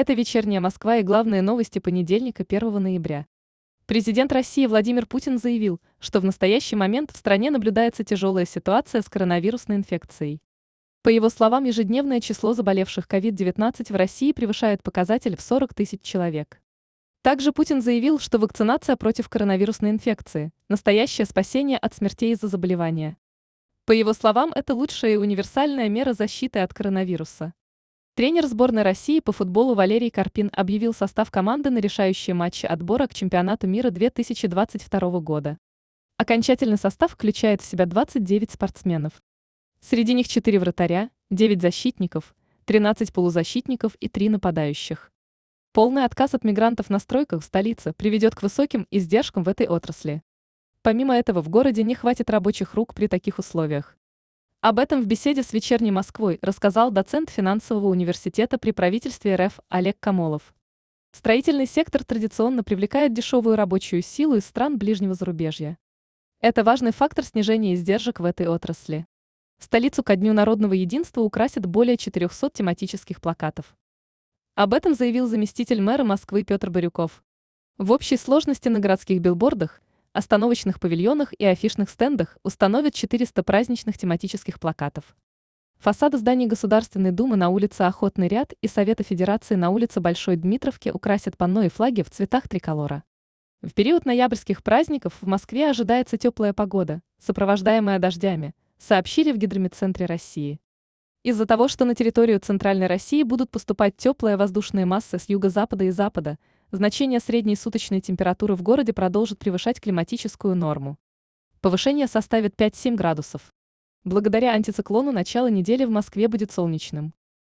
Это «Вечерняя Москва» и главные новости понедельника 1 ноября. Президент России Владимир Путин заявил, что в настоящий момент в стране наблюдается тяжелая ситуация с коронавирусной инфекцией. По его словам, ежедневное число заболевших COVID-19 в России превышает показатель в 40 тысяч человек. Также Путин заявил, что вакцинация против коронавирусной инфекции – настоящее спасение от смертей из-за заболевания. По его словам, это лучшая и универсальная мера защиты от коронавируса. Тренер сборной России по футболу Валерий Карпин объявил состав команды на решающие матчи отбора к чемпионату мира 2022 года. Окончательный состав включает в себя 29 спортсменов. Среди них 4 вратаря, 9 защитников, 13 полузащитников и 3 нападающих. Полный отказ от мигрантов на стройках в столице приведет к высоким издержкам в этой отрасли. Помимо этого в городе не хватит рабочих рук при таких условиях. Об этом в беседе с «Вечерней Москвой» рассказал доцент финансового университета при правительстве РФ Олег Камолов. Строительный сектор традиционно привлекает дешевую рабочую силу из стран ближнего зарубежья. Это важный фактор снижения издержек в этой отрасли. Столицу ко Дню народного единства украсит более 400 тематических плакатов. Об этом заявил заместитель мэра Москвы Петр Барюков. В общей сложности на городских билбордах, остановочных павильонах и афишных стендах установят 400 праздничных тематических плакатов. Фасады зданий Государственной Думы на улице Охотный ряд и Совета Федерации на улице Большой Дмитровки украсят панно и флаги в цветах триколора. В период ноябрьских праздников в Москве ожидается теплая погода, сопровождаемая дождями, сообщили в Гидрометцентре России. Из-за того, что на территорию Центральной России будут поступать теплые воздушные массы с юго-запада и запада, значение средней суточной температуры в городе продолжит превышать климатическую норму. Повышение составит 5-7 градусов. Благодаря антициклону начало недели в Москве будет солнечным.